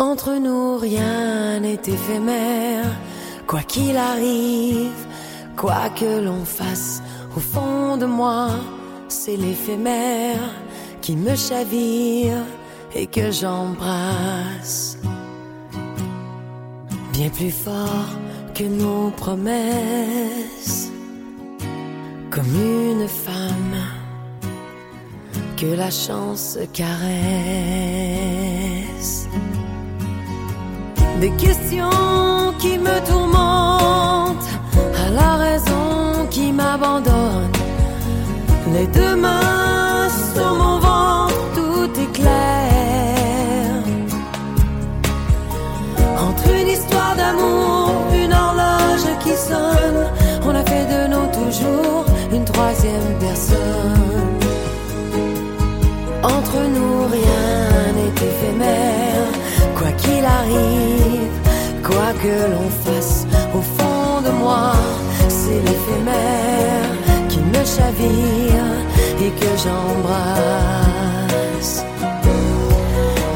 Entre nous, rien n'est éphémère. Quoi qu'il arrive, quoi que l'on fasse, au fond de moi, c'est l'éphémère qui me chavire et que j'embrasse. Bien plus fort que nos promesses, comme une femme que la chance caresse. Des questions qui me tourmentent, à la raison qui m'abandonne. Les deux mains sur mon ventre, tout est clair. Entre une histoire d'amour, une horloge qui sonne, on a fait de nous toujours une troisième personne. Entre nous, rien n'est éphémère, qu'il arrive, quoi que l'on fasse, au fond de moi, c'est l'éphémère qui me chavire et que j'embrasse.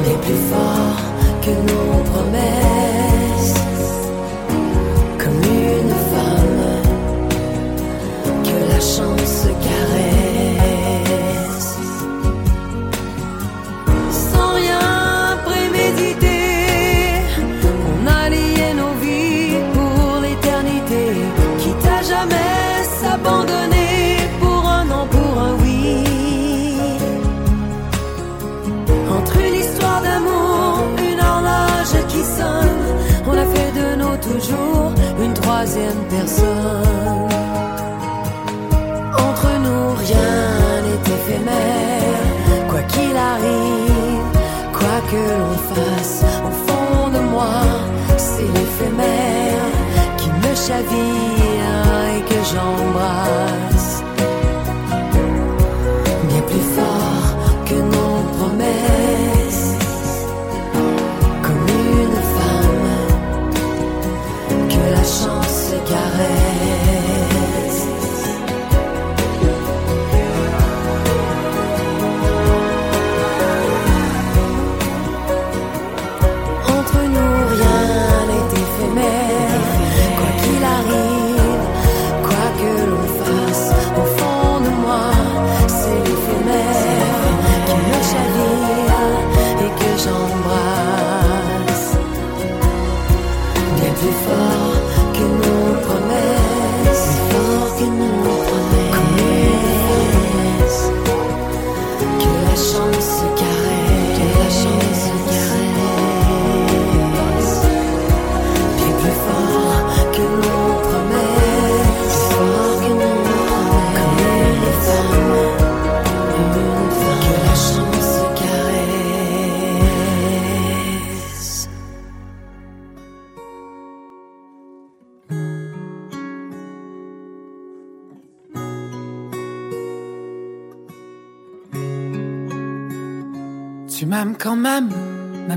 Mais plus fort que nos promesses, troisième personne. Entre nous, rien n'est éphémère, quoi qu'il arrive, quoi que l'on fasse, au fond de moi, c'est l'éphémère qui me chavire et que j'embrasse.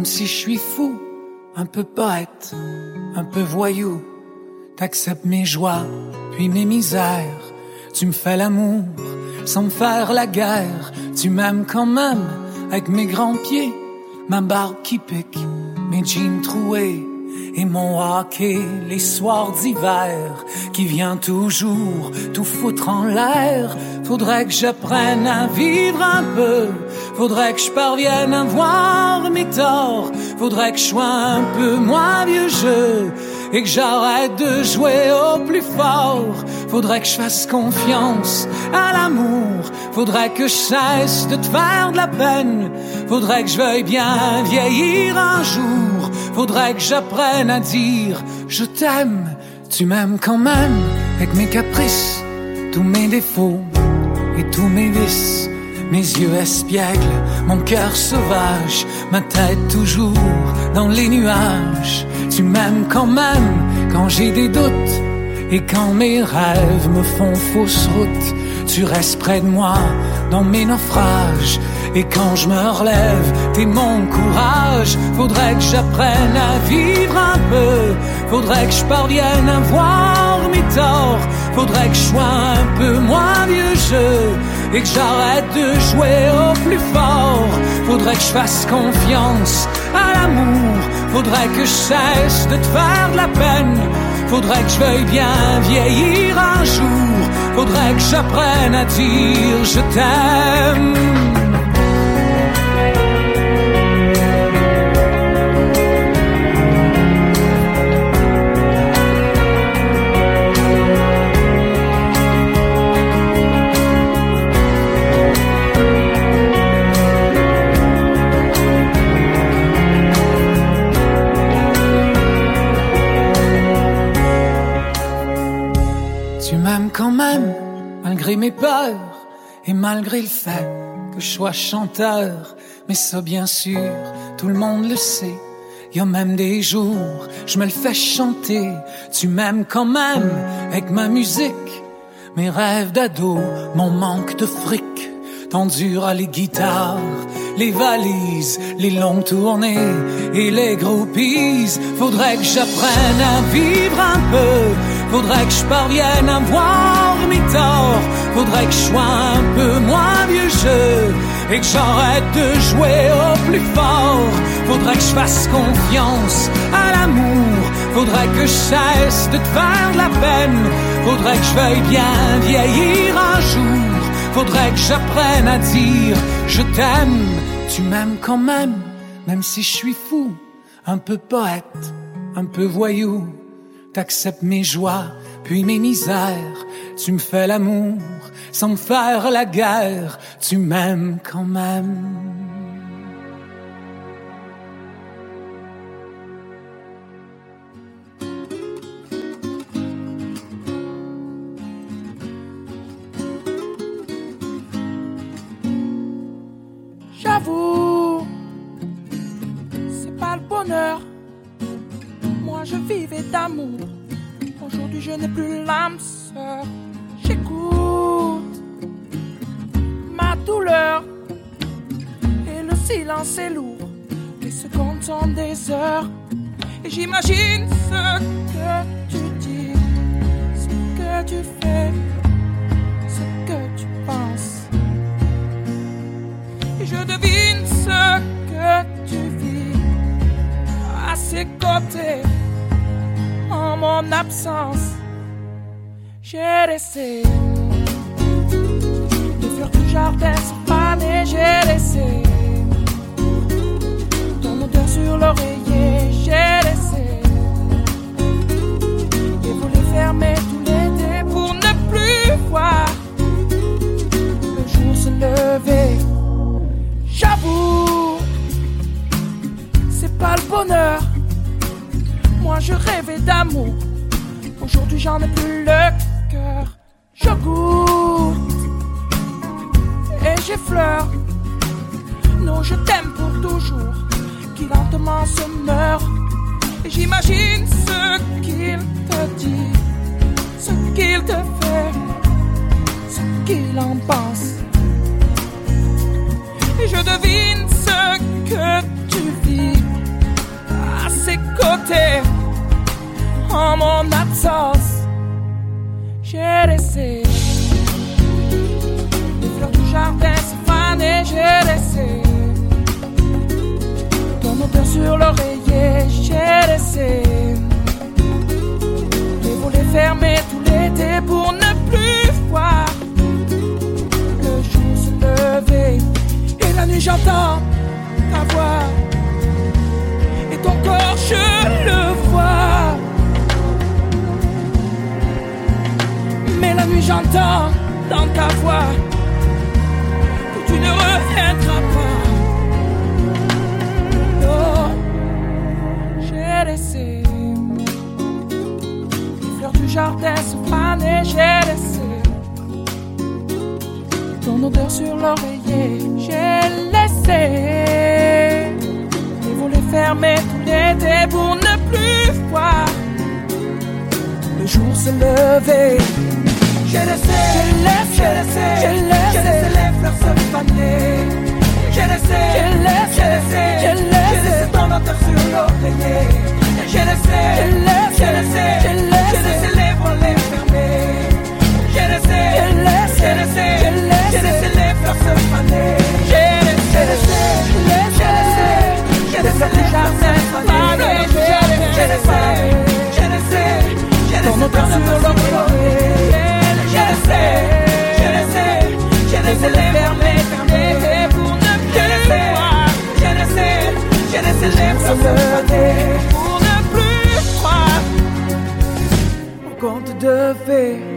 Si je suis fou, un peu poète, un peu voyou. T'acceptes mes joies, puis mes misères. Tu me fais l'amour sans me faire la guerre. Tu m'aimes quand même, avec mes grands pieds, ma barbe qui pique, mes jeans troués. Et mon hockey, les soirs d'hiver, qui vient toujours tout foutre en l'air. Faudrait que j'apprenne à vivre un peu. Faudrait que je parvienne à voir mes torts. Faudrait que je sois un peu moins vieux jeu. Et que j'arrête de jouer au plus fort. Faudrait que je fasse confiance à l'amour. Faudrait que je cesse de te faire de la peine. Faudrait que je veuille bien vieillir un jour. Faudrait que j'apprenne à dire je t'aime. Tu m'aimes quand même avec mes caprices, tous mes défauts et tous mes vices. Mes yeux espiègles, mon cœur sauvage, ma tête toujours dans les nuages. Tu m'aimes quand même quand j'ai des doutes et quand mes rêves me font fausse route. Tu restes près de moi dans mes naufrages et quand je me relève, t'es mon courage. Faudrait que j'apprenne à vivre un peu. Faudrait que je parvienne à voir mes torts. Faudrait que je sois un peu moins vieux jeu et que j'arrête de jouer au plus fort. Faudrait que je fasse confiance à l'amour. Faudrait que je cesse de te faire de la peine. Faudrait que je veuille bien vieillir un jour. Faudrait que j'apprenne à dire je t'aime. Mes peurs et malgré le fait que je sois chanteur, mais ça bien sûr, tout le monde le sait. Y a même des jours, je me le fais chanter. Tu m'aimes quand même avec ma musique, mes rêves d'ado, mon manque de fric. T'endures les guitares, les valises, les longues tournées et les groupies. Faudrait que j'apprenne à vivre un peu Faudrait que je parvienne à voir mes torts. Faudrait que je sois un peu moins vieux jeu et que j'arrête de jouer au plus fort. Faudrait que je fasse confiance à l'amour. Faudrait que je cesse de te faire de la peine. Faudrait que je veuille bien vieillir un jour. Faudrait que j'apprenne à dire je t'aime. Tu m'aimes quand même, même si je suis fou, un peu poète, un peu voyou T'acceptes mes joies, puis mes misères. Tu me fais l'amour sans me faire la guerre. Tu m'aimes quand même. D'amour. Aujourd'hui, je n'ai plus l'âme sœur. J'écoute ma douleur et le silence est lourd. Les secondes sont des heures et j'imagine ce que tu dis, ce que tu fais, ce que tu penses. Et je devine ce que tu vis à ses côtés mon absence, j'ai laissé les fleurs du jardin se j'ai laissé ton odeur sur l'oreiller, j'ai laissé les volets fermés les deux pour ne plus voir. Le jour se lever. J'avoue, c'est pas le bonheur je rêvais d'amour. Aujourd'hui j'en ai plus le cœur. Je goûte et j'effleure. Non, je t'aime pour toujours. Qui lentement se meurt. Et j'imagine ce qu'il te dit, ce qu'il te fait, ce qu'il en pense. Et je devine ce que tu vis à ses côtés en mon absence, j'ai laissé. Les fleurs du jardin se et j'ai laissé. Ton odeur sur l'oreiller, j'ai laissé. Les volets fermés tout l'été pour ne plus voir. Le jour se lever et la nuit j'entends ta voix. Et ton corps je le vois. La nuit j'entends dans ta voix que tu ne reviendras pas. Oh, j'ai laissé les fleurs du jardin se faner, j'ai laissé ton odeur sur l'oreiller, j'ai laissé les volets fermés tout l'été pour ne plus voir le jour se lever. Je laisse, je laisse, je laisse, je laisse, je laisse les fleurs se faner. Je laisse, je laisse, je laisse, je laisse, je laisse ton odeur sur l'oreiller. Je laisse, je laisse, je laisse, je laisse, je laisse les voiles les fermer. Je laisse, je laisse, je laisse, je laisse, je laisse les fleurs se faner. Je laisse, je laisse, je laisse, je laisse, je laisse les jardins se faner. Je laisse, je laisse, je laisse, je laisse ton odeur sur l'oreiller le sais, je le sais, je les fermer, fermer pour ne plus croire. Je sais, je pour ne plus croire. Au conte de fées.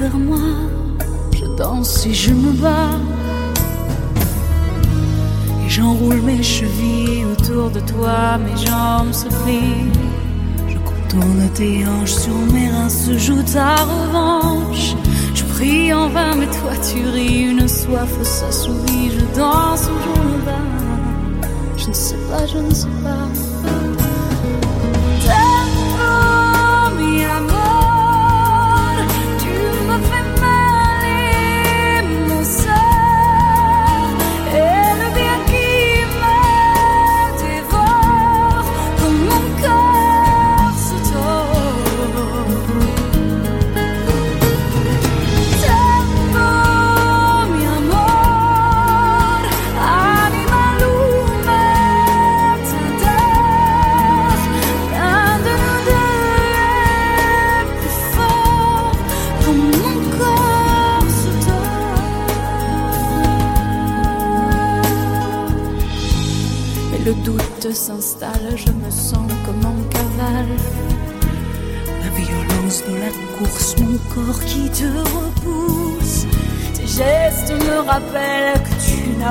vers moi. Je danse et je me bats. Et j'enroule mes chevilles autour de toi, mes jambes se plient. Je contourne tes hanches, sur mes reins se joue ta revanche. Je prie en vain, mais toi tu ris, une soif s'assouvit. Je danse ou je me bats. Je ne sais pas, je ne sais pas.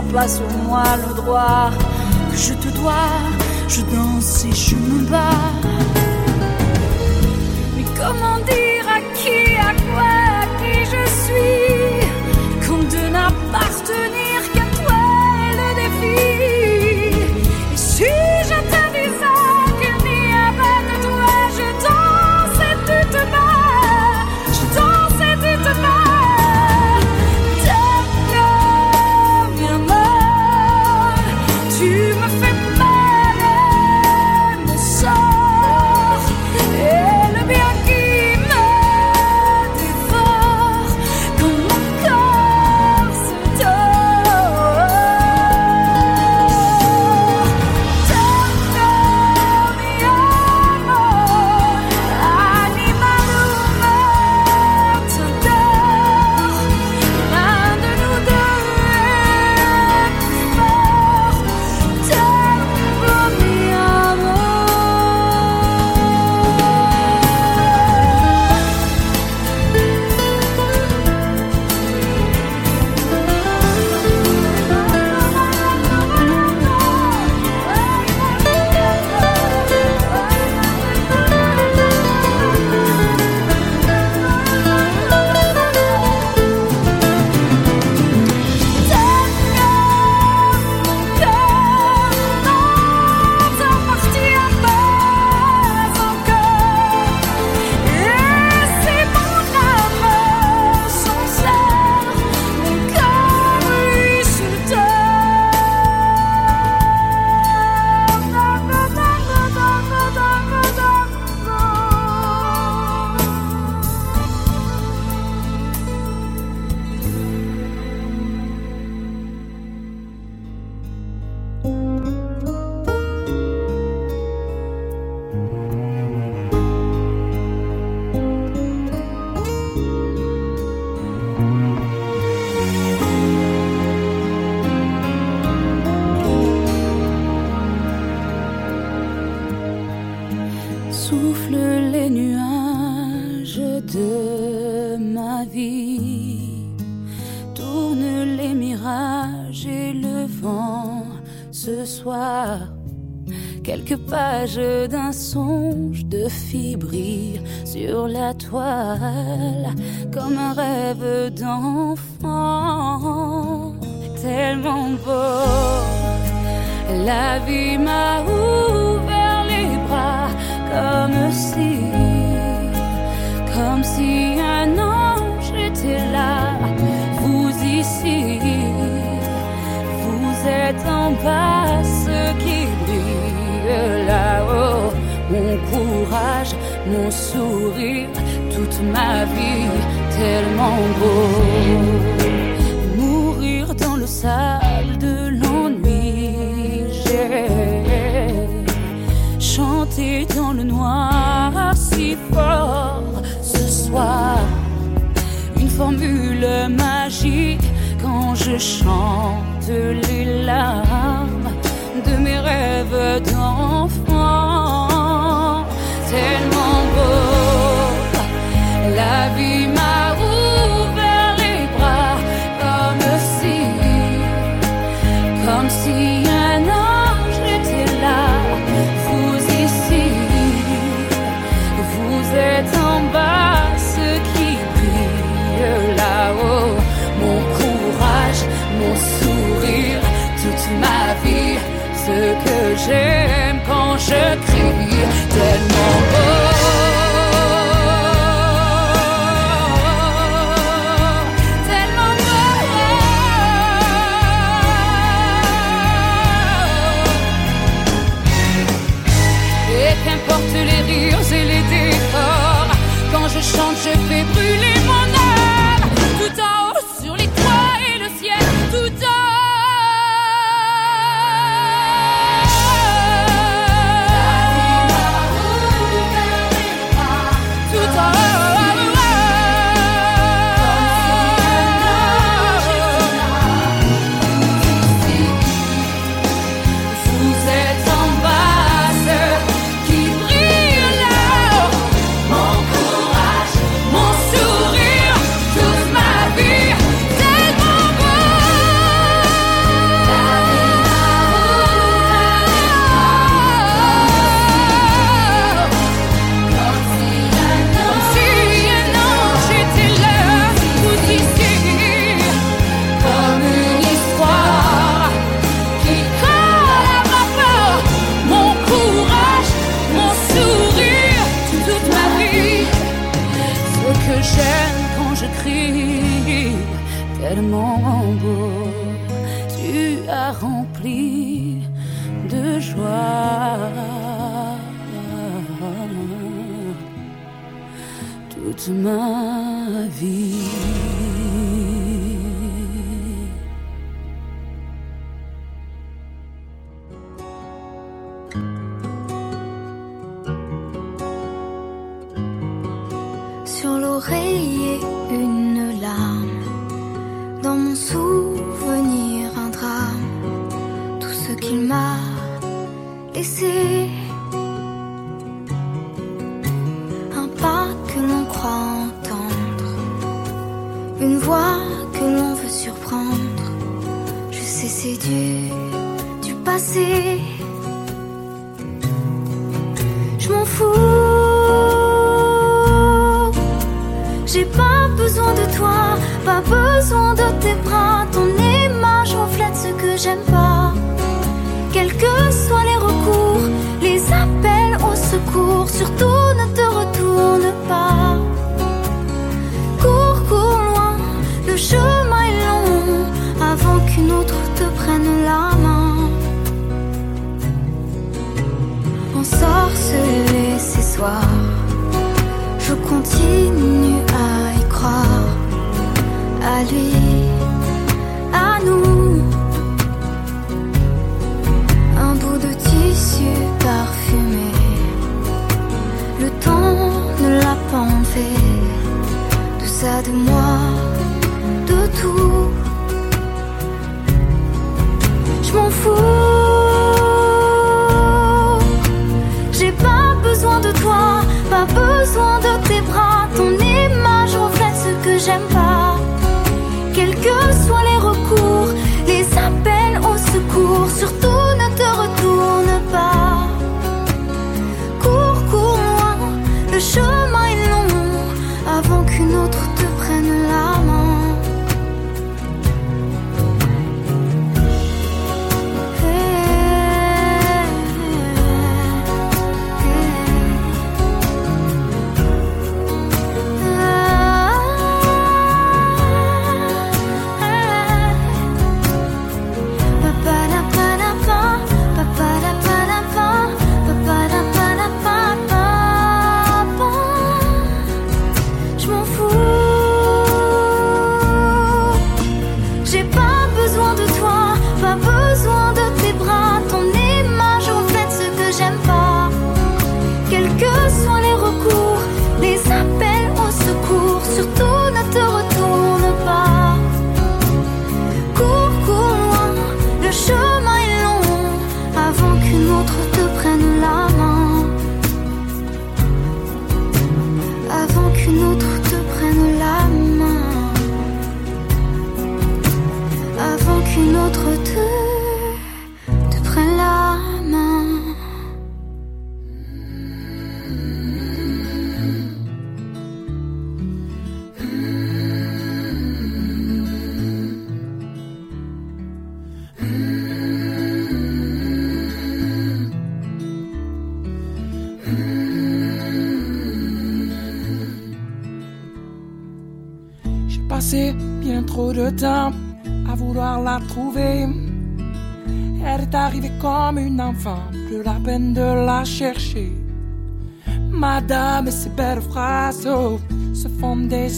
Pas sur moi le droit, que je te dois. Je danse et je me bats. Mais comment dire comme un rêve d'enfant tellement beau. La vie m'a ouvert les bras comme si, comme si un ange était là. Vous ici, vous êtes en bas, ce qui là-haut. Mon courage, mon sourire, toute ma vie, tellement beau. Mourir dans le sable de l'ennui, j'ai chanté dans le noir si fort ce soir. Une formule magique quand je chante les larmes de mes rêves d'enfant. La vie m'a ouvert les bras comme si, comme si un ange était là. Vous ici, vous êtes en bas, ce qui brille là-haut. Mon courage, mon sourire, toute ma vie, ce que j'aime quand je crie.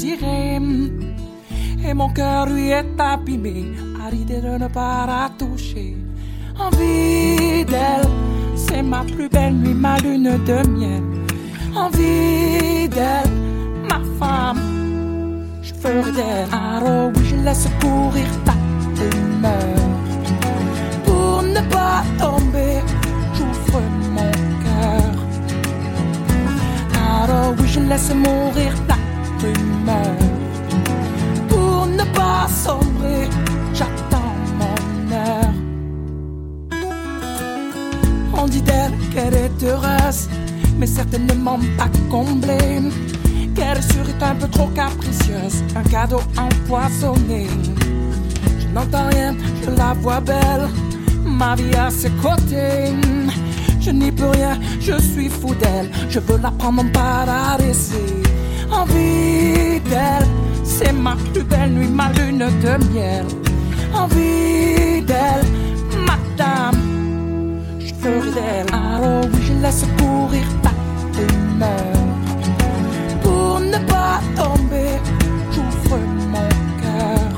Et mon cœur lui est abîmé à l'idée de ne pas la toucher. Envie d'elle, c'est ma plus belle nuit, ma lune de miel. Envie d'elle, ma femme, je ferai d'elle. Alors oui, je laisse courir ta rumeur. Pour ne pas tomber, j'ouvre mon cœur. Alors oui, je laisse mourir ta Pour ne pas sombrer, j'attends mon heure. On dit d'elle qu'elle est heureuse, mais certainement pas comblée. Qu'elle serait un peu trop capricieuse, un cadeau empoisonné. Je n'entends rien, je la vois belle, ma vie à ses côtés. Je n'y peux rien, je suis fou d'elle, je veux la prendre en paradis. Envie d'elle, c'est ma plus belle nuit, ma lune de miel. Envie d'elle, madame, je ferai d'elle. Alors oui, je laisse courir ta rumeur. Pour ne pas tomber, j'ouvre mon cœur.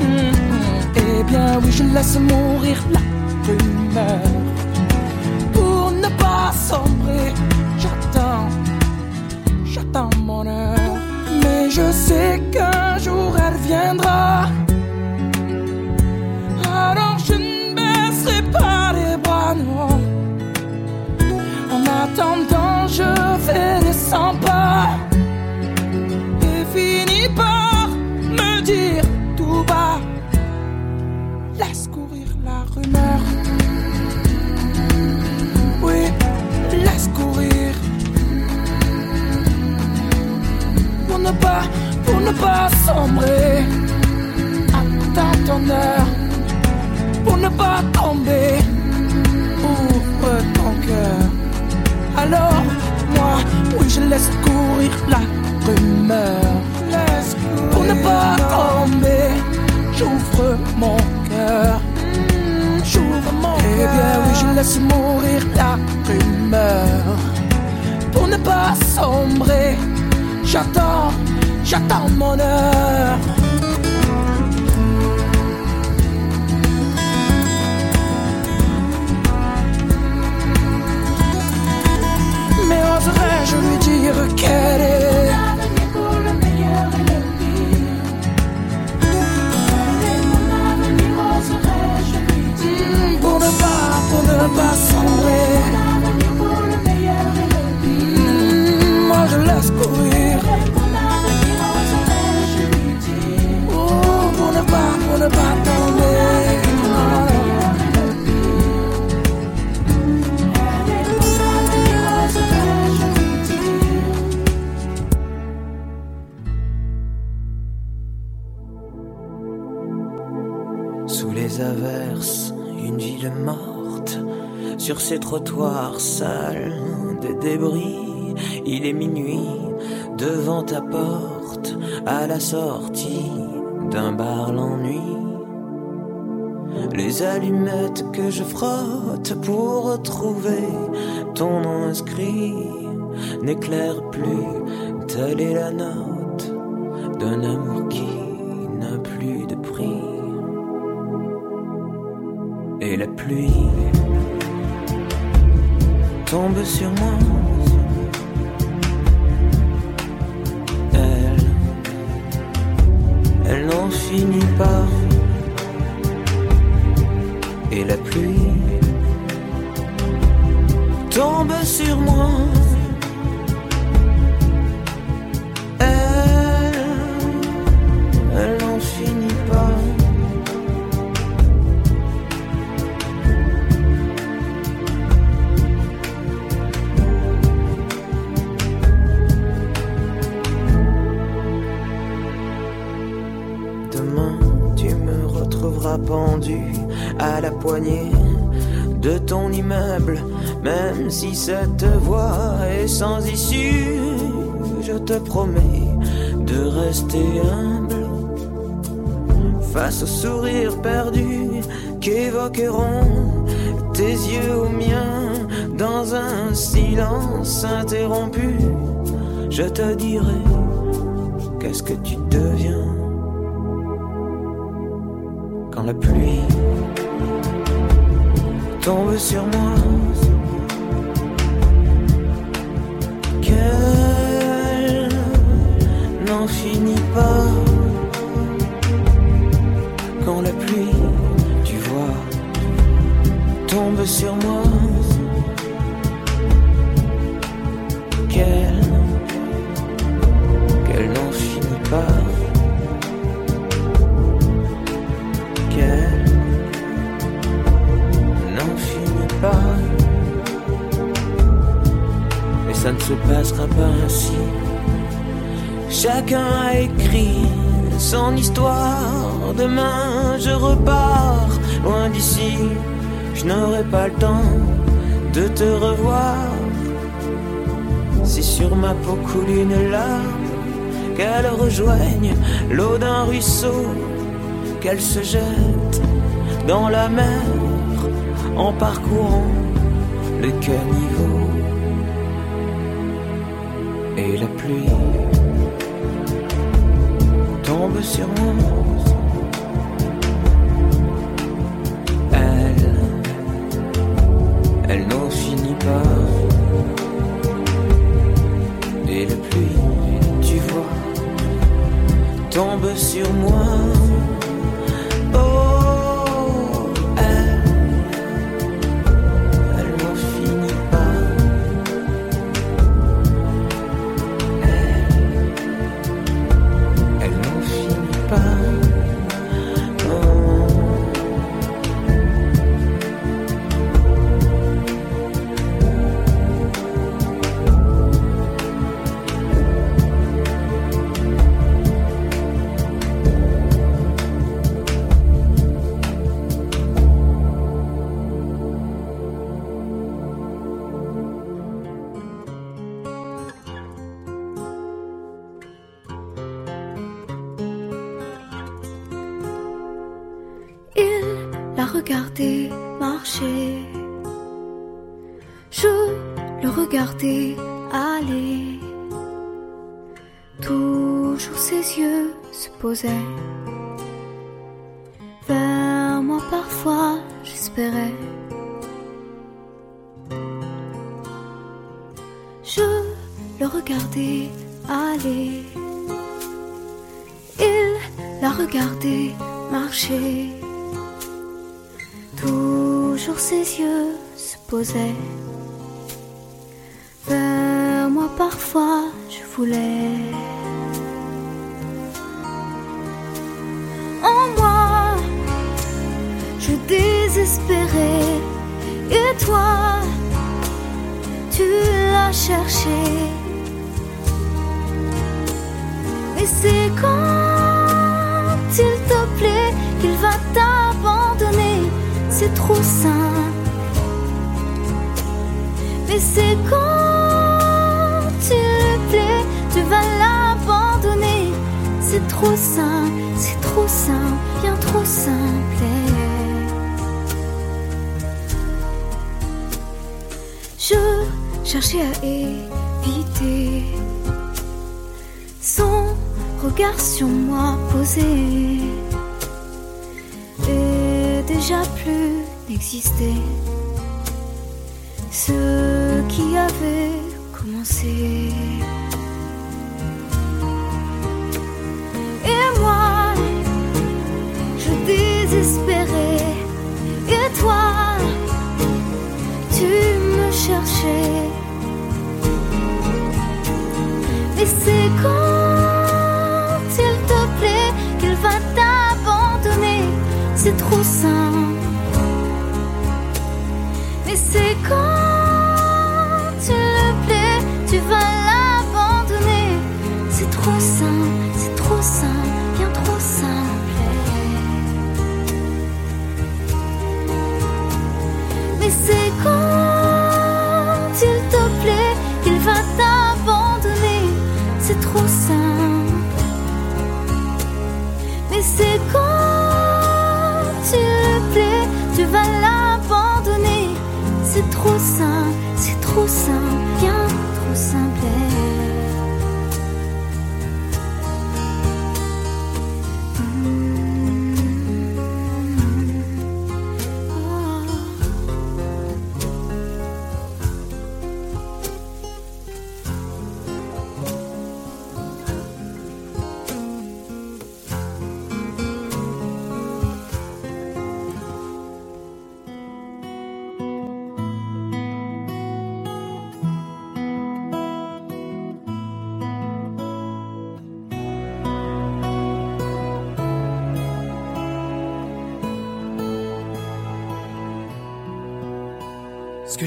Mhm. Eh bien oui, je laisse mourir la rumeur. Pour ne pas sombrer, je sais qu'un jour elle viendra. Alors je ne baisserai pas les bras, non. En attendant, je les 100 pas. Pas, pour ne pas sombrer. Attends ton heure. Pour ne pas tomber. Ouvre ton cœur. Alors, moi, oui, je laisse courir la rumeur. Laisse courir. Pour ne pas tomber, j'ouvre mon cœur. Mm, J'ouvre mon cœur. Eh bien, oui, je laisse mourir la rumeur. Pour ne pas sombrer, j'attends, j'attends mon heure. Mais oserais-je lui dire qu'elle est ces trottoirs sales de débris, il est minuit devant ta porte, à la sortie d'un bar l'ennui. Les allumettes que je frotte pour retrouver ton nom inscrit n'éclairent plus, telle est la note d'un amour qui n'a plus de prix. Et la pluie tombe sur moi. Elle, elle n'en finit pas. Et la pluie tombe sur moi. À la poignée de ton immeuble, même si cette voie est sans issue. Je te promets de rester humble face au sourire perdu qu'évoqueront tes yeux aux miens dans un silence interrompu. Je te dirai qu'est-ce que tu deviens quand la pluie tombe sur moi. Qu'elle n'en finit pas quand la pluie, tu vois, tombe sur moi. Se passera pas ainsi. Chacun a écrit son histoire. Demain, je repars loin d'ici. Je n'aurai pas le temps de te revoir. Si sur ma peau coule une larme, qu'elle rejoigne l'eau d'un ruisseau, qu'elle se jette dans la mer en parcourant le caniveau. Et la pluie tombe sur moi. Elle, elle n'en finit pas. Et la pluie, tu vois, tombe sur moi. Oh, Je le regardais aller. Il l'a regardé marcher. Toujours ses yeux se posaient vers moi. Parfois, je voulais. Mais c'est quand il te plaît qu'il va t'abandonner. C'est trop simple. Mais c'est quand il lui plaît, tu vas l'abandonner. C'est trop simple, c'est trop simple, bien trop simple. Cherchais à éviter son regard sur moi posé et déjà plus n'existait ce qui avait commencé.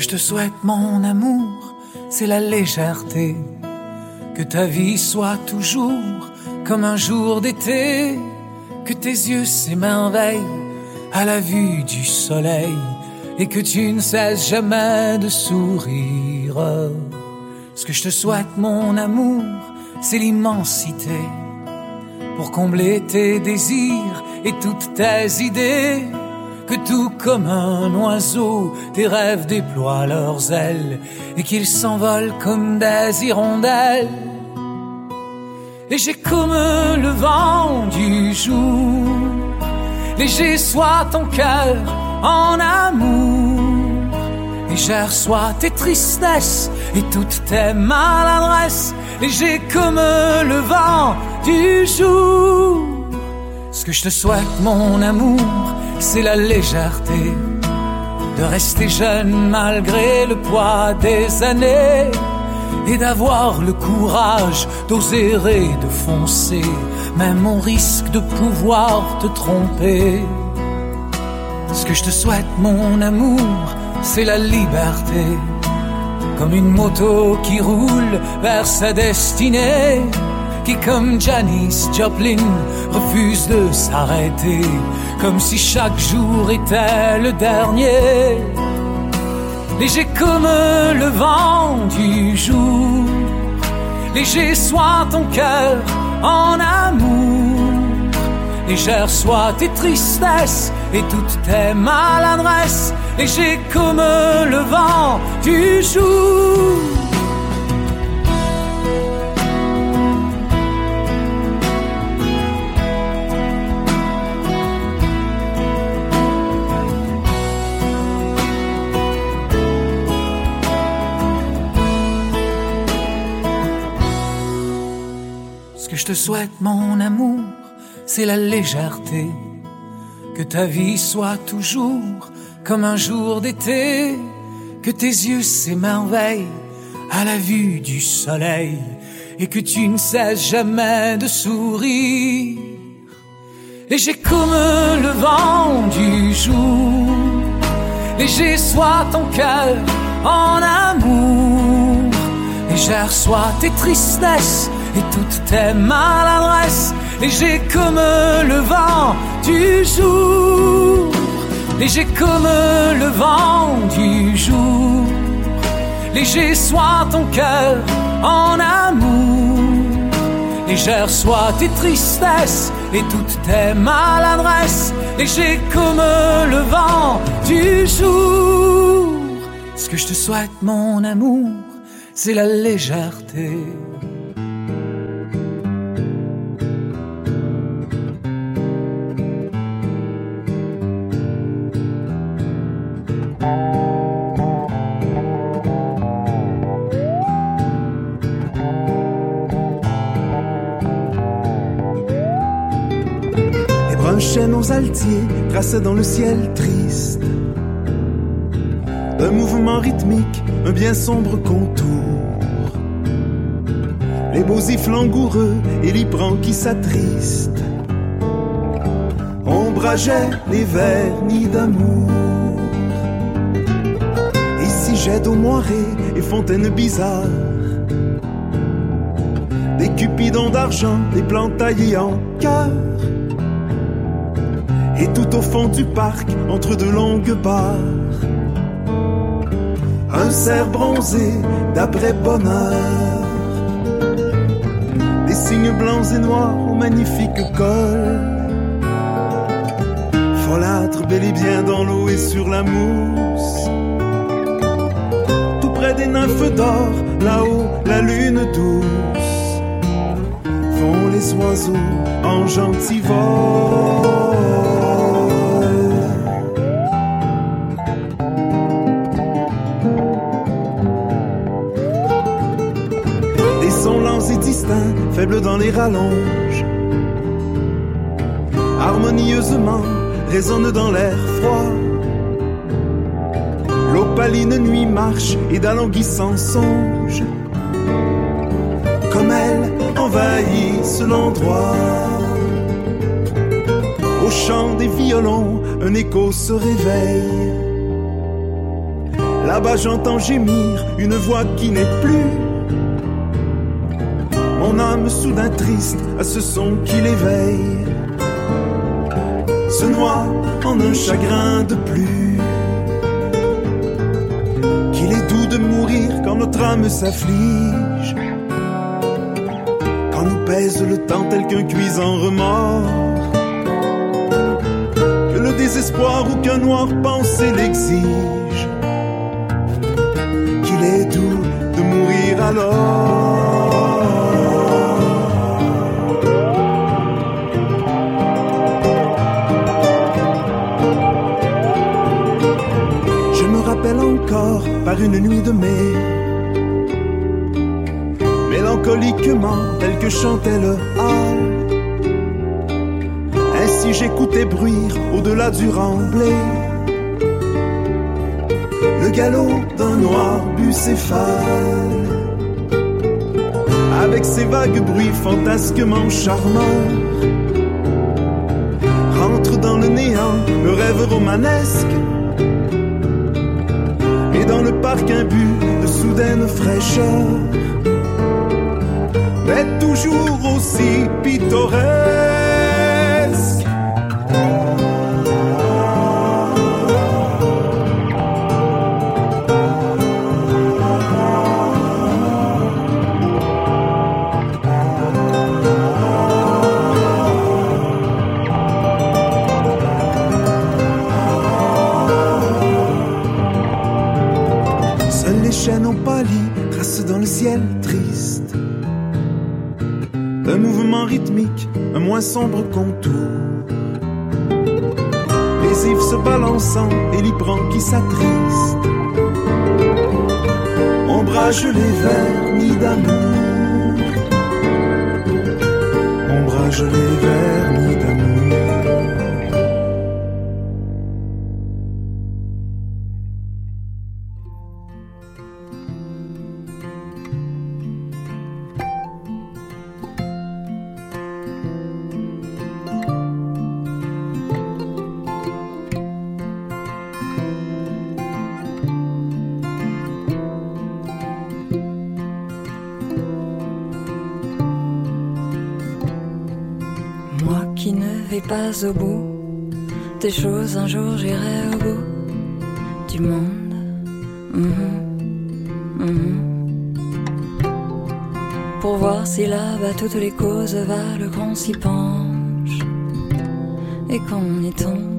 Je te souhaite, mon amour, c'est la légèreté. Que ta vie soit toujours comme un jour d'été. Que tes yeux s'émerveillent à la vue du soleil. Et que tu ne cesses jamais de sourire. Ce que je te souhaite, mon amour, c'est l'immensité. Pour combler tes désirs et toutes tes idées que tout comme un oiseau, tes rêves déploient leurs ailes et qu'ils s'envolent comme des hirondelles. Léger comme le vent du jour, léger soit ton cœur en amour, légère soit tes tristesses et toutes tes maladresses, léger comme le vent du jour. Ce que je te souhaite, mon amour, c'est la légèreté de rester jeune malgré le poids des années et d'avoir le courage d'oser et de foncer, même au risque de pouvoir te tromper. Ce que je te souhaite, mon amour, c'est la liberté, comme une moto qui roule vers sa destinée qui comme Janis Joplin refuse de s'arrêter, comme si chaque jour était le dernier. Léger comme le vent du jour, léger soit ton cœur en amour, légère soit tes tristesses et toutes tes maladresses, léger comme le vent du jour. Te souhaite, mon amour, c'est la légèreté. Que ta vie soit toujours comme un jour d'été. Que tes yeux s'émerveillent à la vue du soleil. Et que tu ne cesses jamais de sourire. Léger comme le vent du jour. Léger soit ton cœur en amour. Légère soit tes tristesses et toutes tes maladresses, léger comme le vent du jour, léger comme le vent du jour, léger soit ton cœur en amour, légère soit tes tristesses. Et toutes tes maladresses, léger comme le vent du jour. Ce que je te souhaite, mon amour, c'est la légèreté. Tracés dans le ciel triste. Un mouvement rythmique, un bien sombre contour. Les beaux ifs langoureux et l'hypran qui s'attristent. Ombrageait les vernis d'amour. Ici jette aux moirées et fontaines bizarres. Des cupidons d'argent, des plantes taillées en cœur et tout au fond du parc, entre de longues barres, un cerf bronzé d'après bonheur. Des signes blancs et noirs au magnifique col. Folâtre bel et bien dans l'eau et sur la mousse. près des nymphes d'or, là-haut la lune douce, font les oiseaux en gentil vol. faibles dans les rallonges, harmonieusement résonnent dans l'air froid L'opaline nuit marche et d'alanguissant songe. Comme elle envahit l'endroit. Au chant des violons, un écho se réveille. Là-bas j'entends gémir une voix qui n'est plus. Mon âme soudain triste à ce son qui l'éveille. Se noie en un chagrin de plus. de mourir quand notre âme s'afflige. Quand nous pèse le temps tel qu'un cuisant remords. Que le désespoir ou qu'un noir pensée l'exige. Qu'il est doux de mourir alors. Une nuit de mai. Mélancoliquement, tel que chantait le hall. Ainsi j'écoutais bruire au-delà du remblai. Le galop d'un noir bucéphale. Avec ses vagues bruits fantasquement charmants. Rentre dans le néant le rêve romanesque dans le parc un but de soudaine fraîcheur, mais toujours aussi pittoresque. Un moins sombre contour. Les ifs se balançant et l'hypran qui s'attriste. Ombrage les vernis d'amour. Ombrage les vernis d'amour. Au bout des choses, un jour j'irai au bout du monde. Mhm. Mhm. Pour voir si là-bas toutes les causes valent qu'on s'y penche et qu'on y tombe.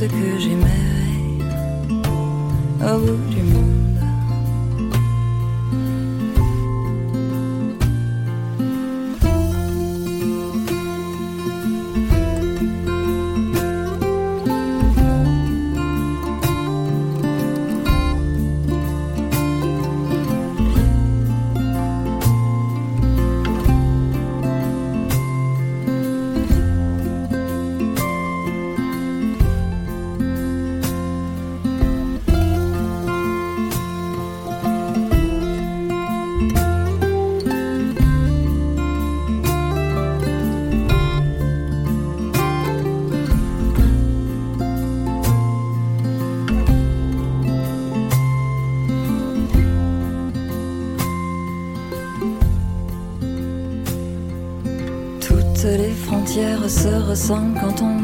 Ce que j'aimerais au bout du monde. Ressemblent quand on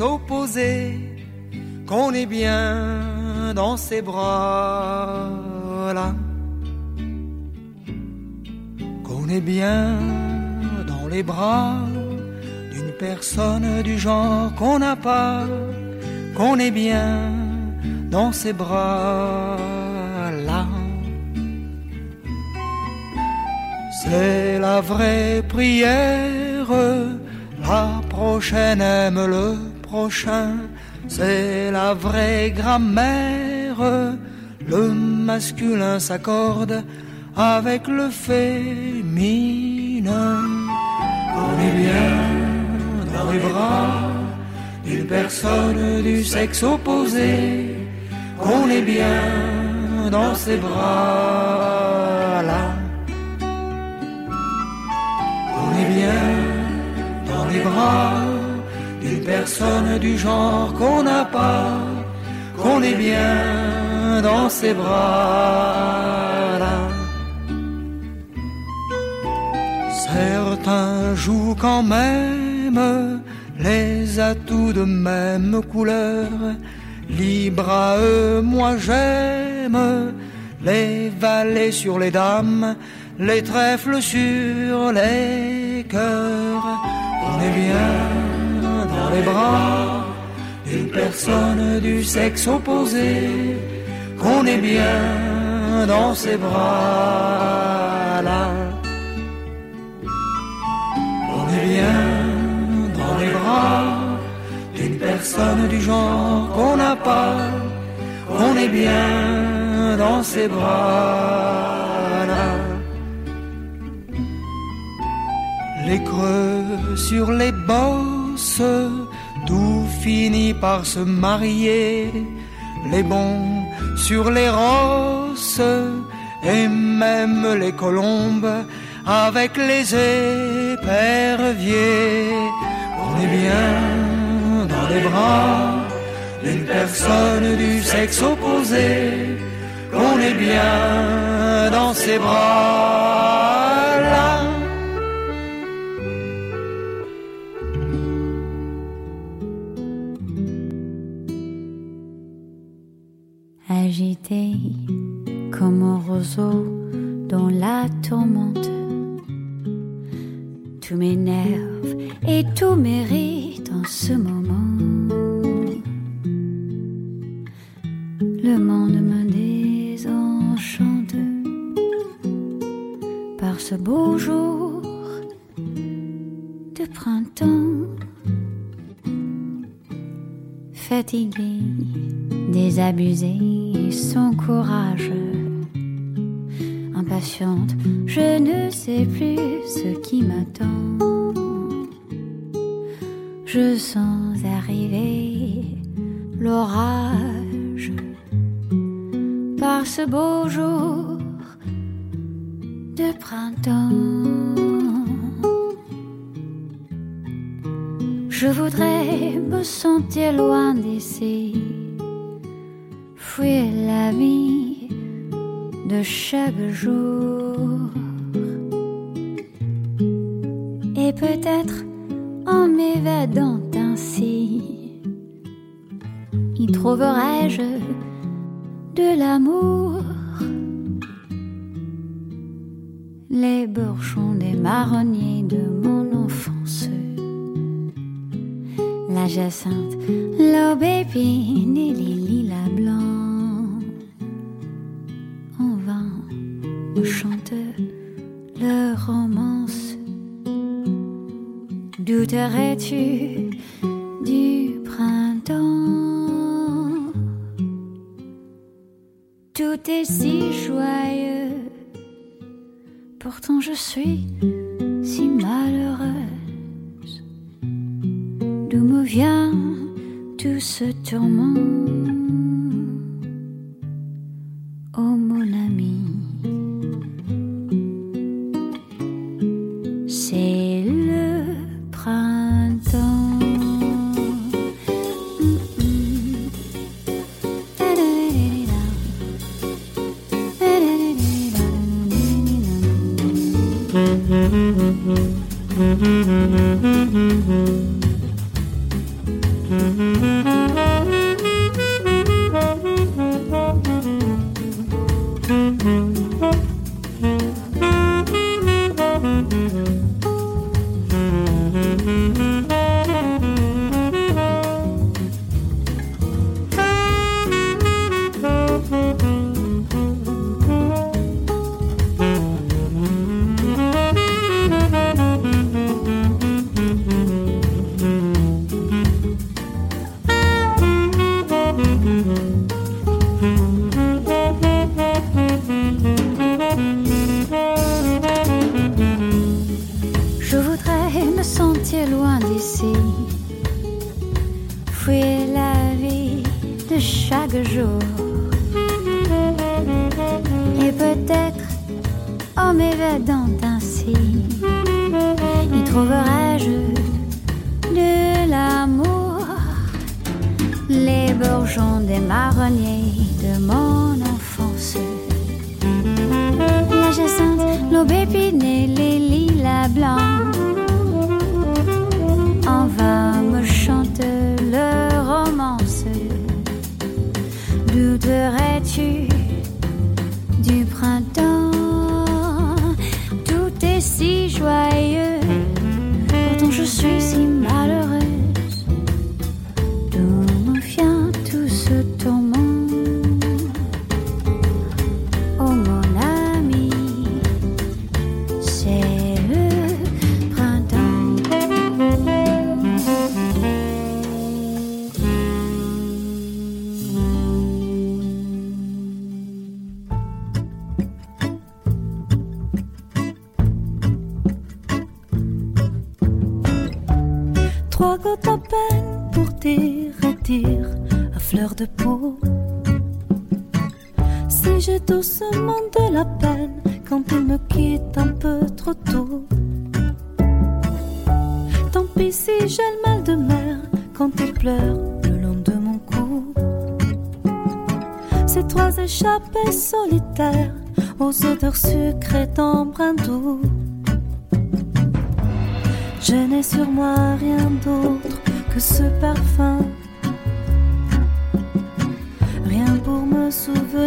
opposé, qu'on est bien dans ses bras là, qu'on est bien dans les bras d'une personne du genre qu'on n'a pas, qu'on est bien dans ses bras là. C'est la vraie prière, la prochaine aime le prochain, c'est la vraie grammaire, le masculin s'accorde avec le féminin. On est bien dans les bras d'une personne du sexe opposé, qu'on est bien dans ses bras là. On est bien les bras d'une personne du genre qu'on n'a pas, qu'on est bien dans ses bras. Certains jouent quand même les atouts de même couleur. Libre à eux, moi j'aime les valets sur les dames, les trèfles sur les cœurs. On est bien dans les bras d'une personne du sexe opposé, qu'on est bien dans ses bras là. On est bien dans les bras d'une personne du genre qu'on n'a pas, qu'on est bien dans ses bras Les creux sur les bosses, tout finit par se marier. Les bons sur les rosses, et même les colombes avec les éperviers. On est bien dans les bras d'une personne du sexe opposé, qu'on est bien dans ses bras agité comme un roseau dans la tourmente. Tout m'énerve et tout mérite en ce moment. Le monde me désenchante par ce beau jour de printemps. Fatigué, désabusé, sans courage. Impatiente, je ne sais plus ce qui m'attend. Je sens arriver l'orage par ce beau jour de printemps. Je voudrais me sentir loin d'ici, fuir la vie de chaque jour. Et peut-être en m'évadant ainsi, y trouverais-je de l'amour? les bourgeons des marronniers jacinthe, l'aubépine et les lilas blancs. En vain, on chante leur romance. Douterais-tu du printemps? Tout est si joyeux Pourtant je suis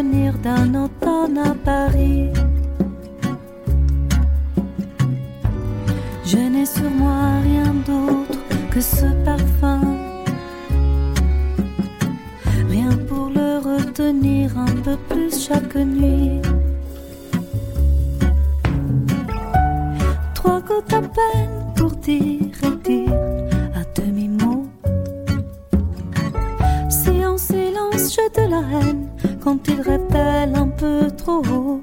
d'un automne à Paris. Je n'ai sur moi rien d'autre que ce parfum. Rien pour le retenir un peu plus chaque nuit. Trois gouttes à peine pour dire et dire à demi-mot. Si en silence j'ai la haine quand il révèle un peu trop haut.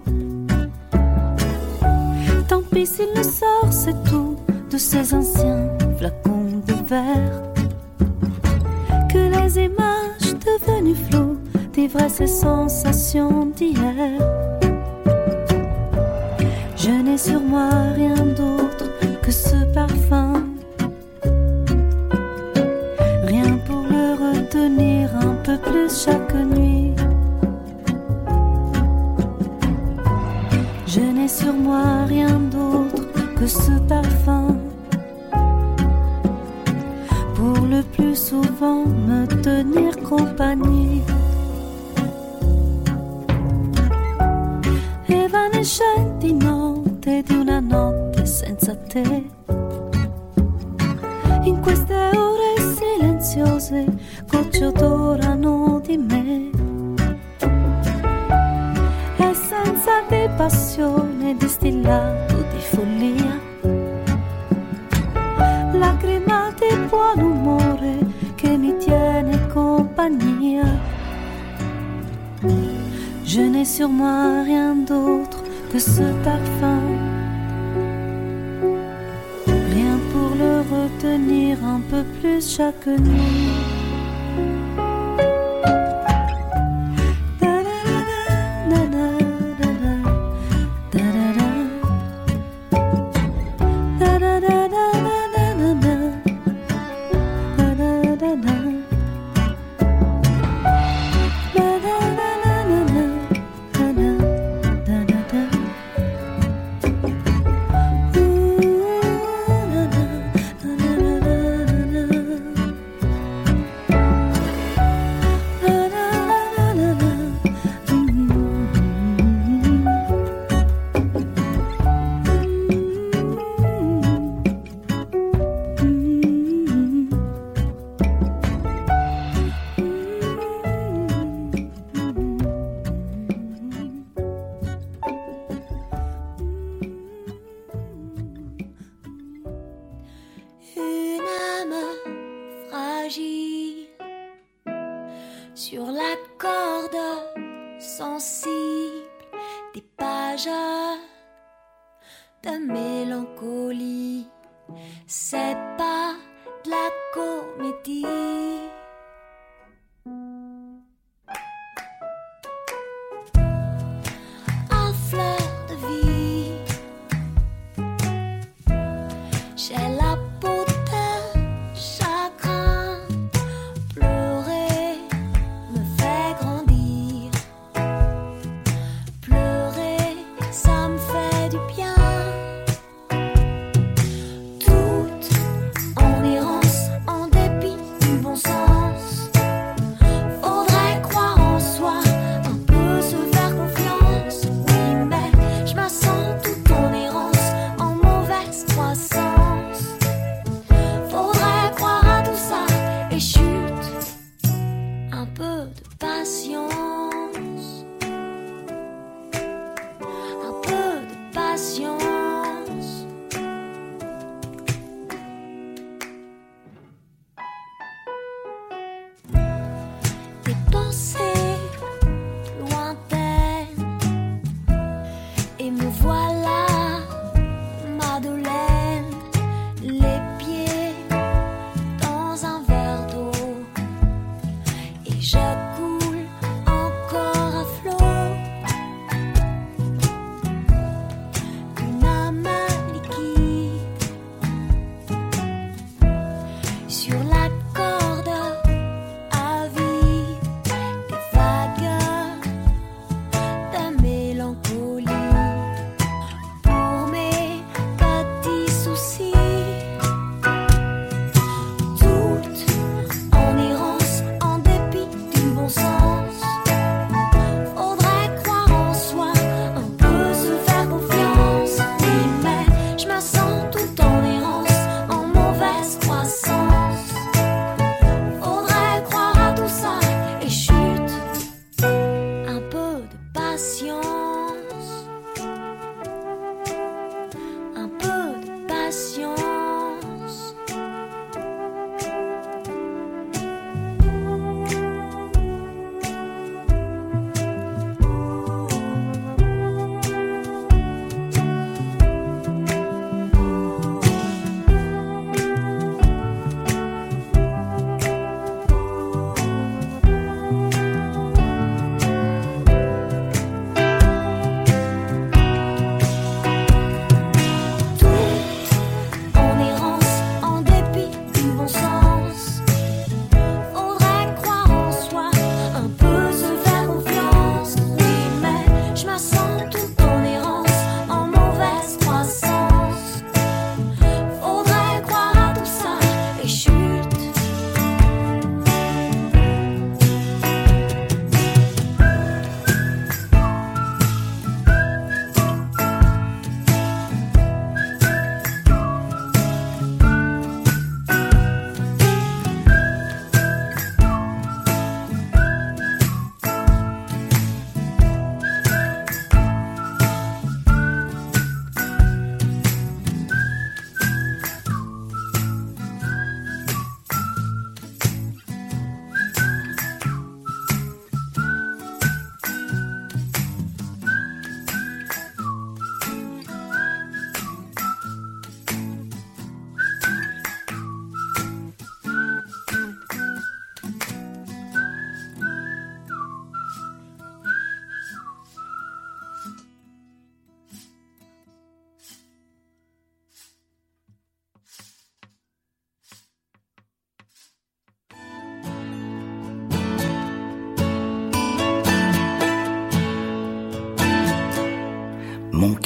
Tant pis s'il ne sort, c'est tout de ces anciens flacons de verre. Que les images devenues floues d'ivresse et sensations d'hier. Je n'ai sur moi rien d'autre que ce parfum. Rien pour le retenir un peu plus chaque nuit. Sur moi rien d'autre que ce parfum. Pour le plus souvent me tenir compagnie. evanescenti notte di un notte senza te. In queste ore silenziose gocce odorano di me. E senza di passione distillato di follia. Lacrima di buon umore che mi tiene compagnia. Je n'ai sur moi rien d'autre que ce parfum. Rien pour le retenir un peu plus chaque nuit.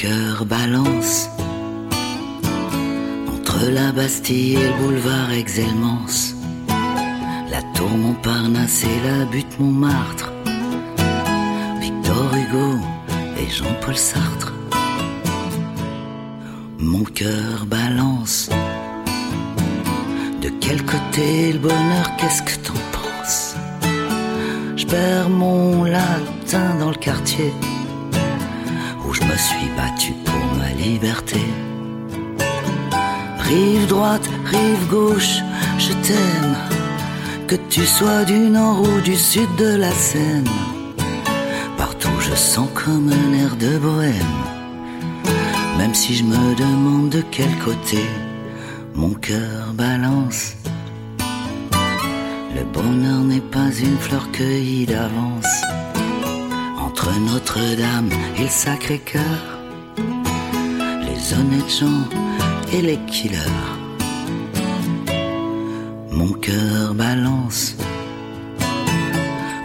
Mon cœur balance entre la Bastille et le boulevard Exelmance, la tour Montparnasse et la butte Montmartre, Victor Hugo et Jean-Paul Sartre. Mon cœur balance. De quel côté le bonheur, qu'est-ce que t'en penses? Je perds mon latin dans le quartier me suis battu pour ma liberté. Rive droite, rive gauche, je t'aime. Que tu sois du nord ou du sud de la Seine. Partout je sens comme un air de bohème. Même si je me demande de quel côté mon cœur balance. Le bonheur n'est pas une fleur cueillie d'avance. Entre Notre-Dame et le Sacré-Cœur, les honnêtes gens et les killers. Mon cœur balance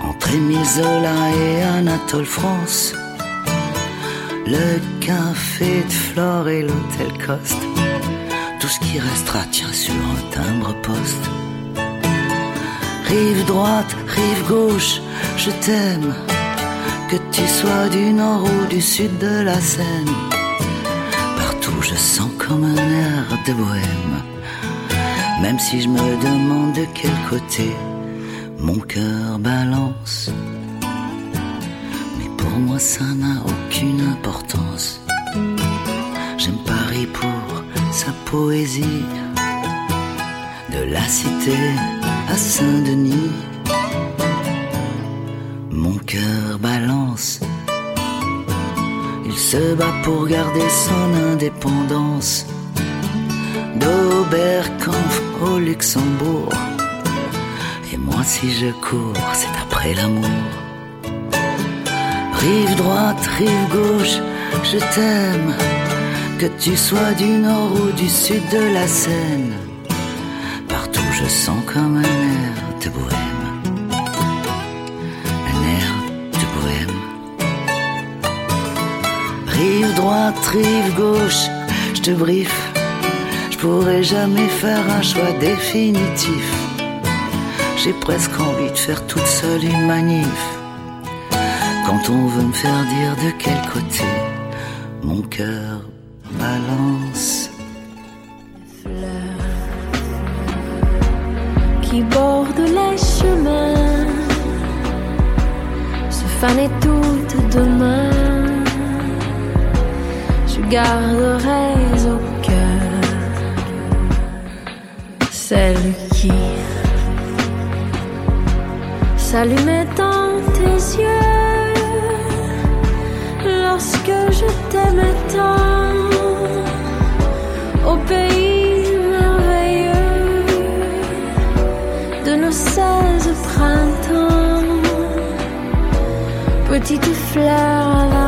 entre Émile Zola et Anatole France. Le café de Flore et l'hôtel Coste. Tout ce qui restera tient sur un timbre poste. Rive droite, rive gauche, je t'aime. Que tu sois du nord ou du sud de la Seine. Partout je sens comme un air de bohème. Même si je me demande de quel côté mon cœur balance. Mais pour moi ça n'a aucune importance. J'aime Paris pour sa poésie. De la cité à Saint-Denis. Mon cœur balance. Il se bat pour garder son indépendance. D'Oberkampf au Luxembourg. Et moi, si je cours, c'est après l'amour. Rive droite, rive gauche, je t'aime. Que tu sois du nord ou du sud de la Seine. Partout, je sens comme un air de bohème. Rive droite, rive gauche, je te briefe. Je pourrais jamais faire un choix définitif. J'ai presque envie de faire toute seule une manif. Quand on veut me faire dire de quel côté mon cœur balance. qui borde les chemins se demain. Je garderai au cœur celle qui s'allumait dans tes yeux lorsque je t'aimais tant. Au pays merveilleux de nos seize printemps, petite fleur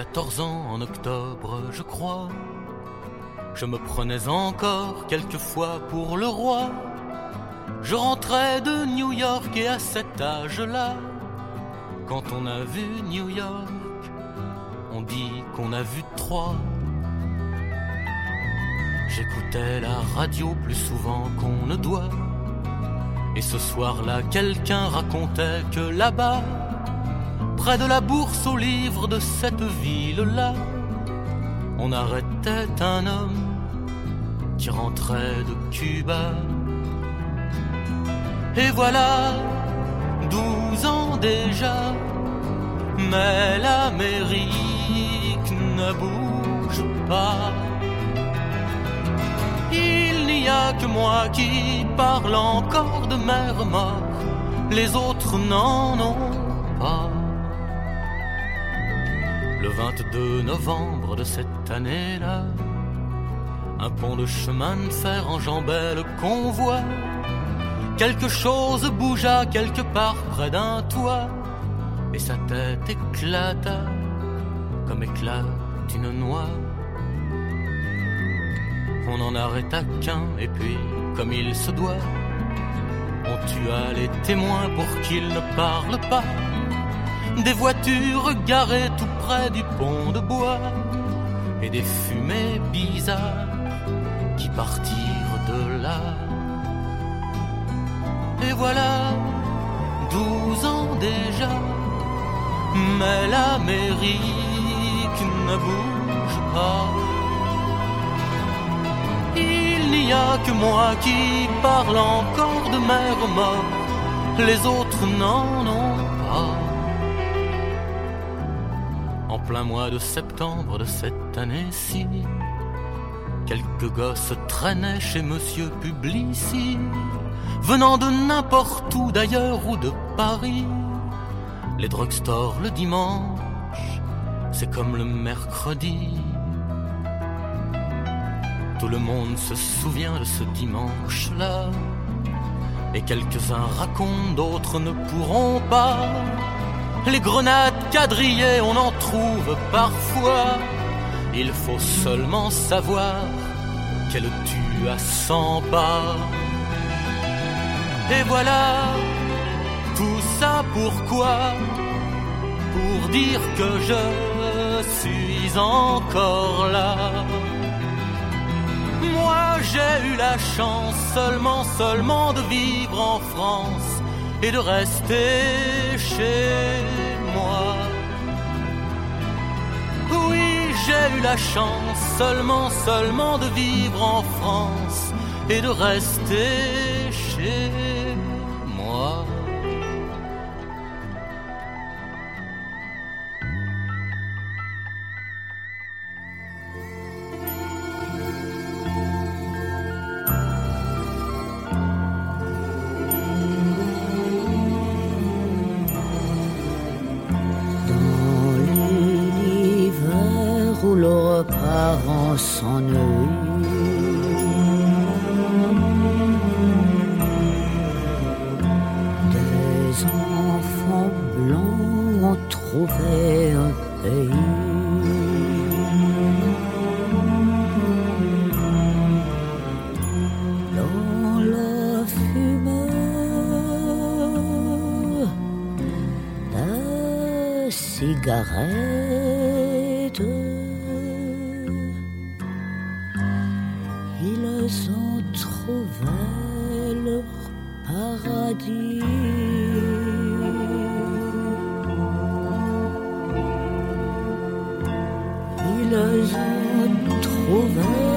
14 ans en octobre, je crois. Je me prenais encore quelquefois pour le roi. Je rentrais de New York et à cet âge-là, quand on a vu New York, on dit qu'on a vu trois. J'écoutais la radio plus souvent qu'on ne doit. Et ce soir-là, quelqu'un racontait que là-bas, près de la bourse aux livres de cette ville-là, on arrêtait un homme qui rentrait de Cuba. Et voilà, douze ans déjà, mais l'Amérique ne bouge pas. Il n'y a que moi qui parle encore de mer mort, les autres n'en ont pas. Le 22 novembre de cette année-là, un pont de chemin de fer enjambait le convoi. Quelque chose bougea quelque part près d'un toit, et sa tête éclata comme éclate une noix. On n'en arrêta qu'un, et puis, comme il se doit, on tua les témoins pour qu'ils ne parlent pas. Des voitures garées tout près du pont de bois, et des fumées bizarres qui partirent de là. Et voilà, douze ans déjà, mais l'Amérique ne bouge pas. Il n'y a que moi qui parle encore de mer morte, les autres n'en ont pas. Plein mois de septembre de cette année-ci, quelques gosses traînaient chez Monsieur Publici, venant de n'importe où d'ailleurs ou de Paris. Les drugstores le dimanche, c'est comme le mercredi. Tout le monde se souvient de ce dimanche-là. Et quelques-uns racontent, d'autres ne pourront pas. Les grenades on en trouve parfois. Il faut seulement savoir qu'elle tue à cent pas. Et voilà, tout ça pourquoi? Pour dire que je suis encore là. Moi j'ai eu la chance seulement, seulement de vivre en France et de rester chez j'ai eu la chance seulement, seulement de vivre en France et de rester chez Ont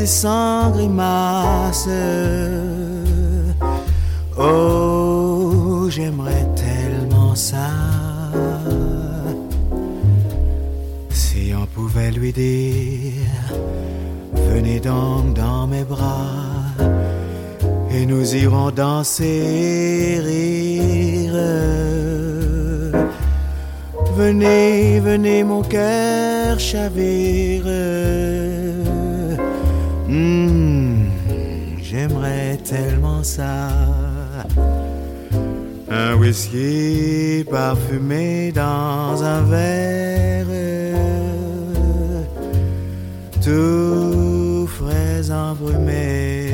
et sans grimace. Oh, j'aimerais tellement ça. Si on pouvait lui dire, venez donc dans mes bras, et nous irons danser rire. Venez, venez, mon cœur chavire. Hmm, J'aimerais tellement ça. Un whisky parfumé dans un verre tout frais embrumé.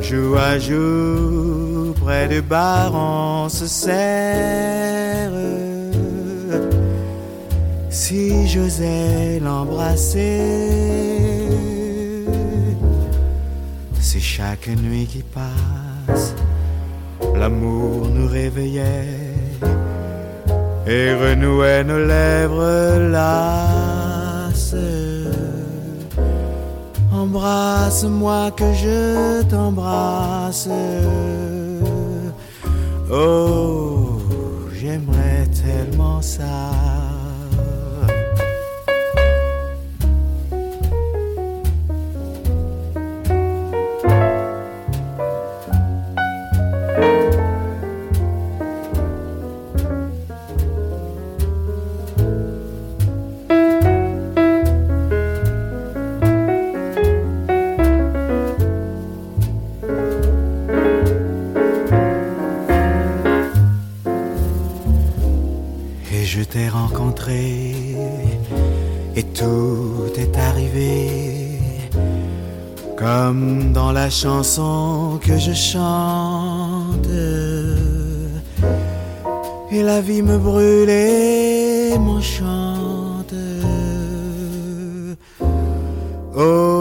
Jour à jour, près du bar, on se serre. Si j'osais l'embrasser, chaque nuit qui passe, l'amour nous réveillait et renouait nos lèvres lasses. Embrasse-moi que je t'embrasse. Oh, j'aimerais tellement ça. Comme dans la chanson que je chante. Et la vie me brûle et m'enchante. Oh,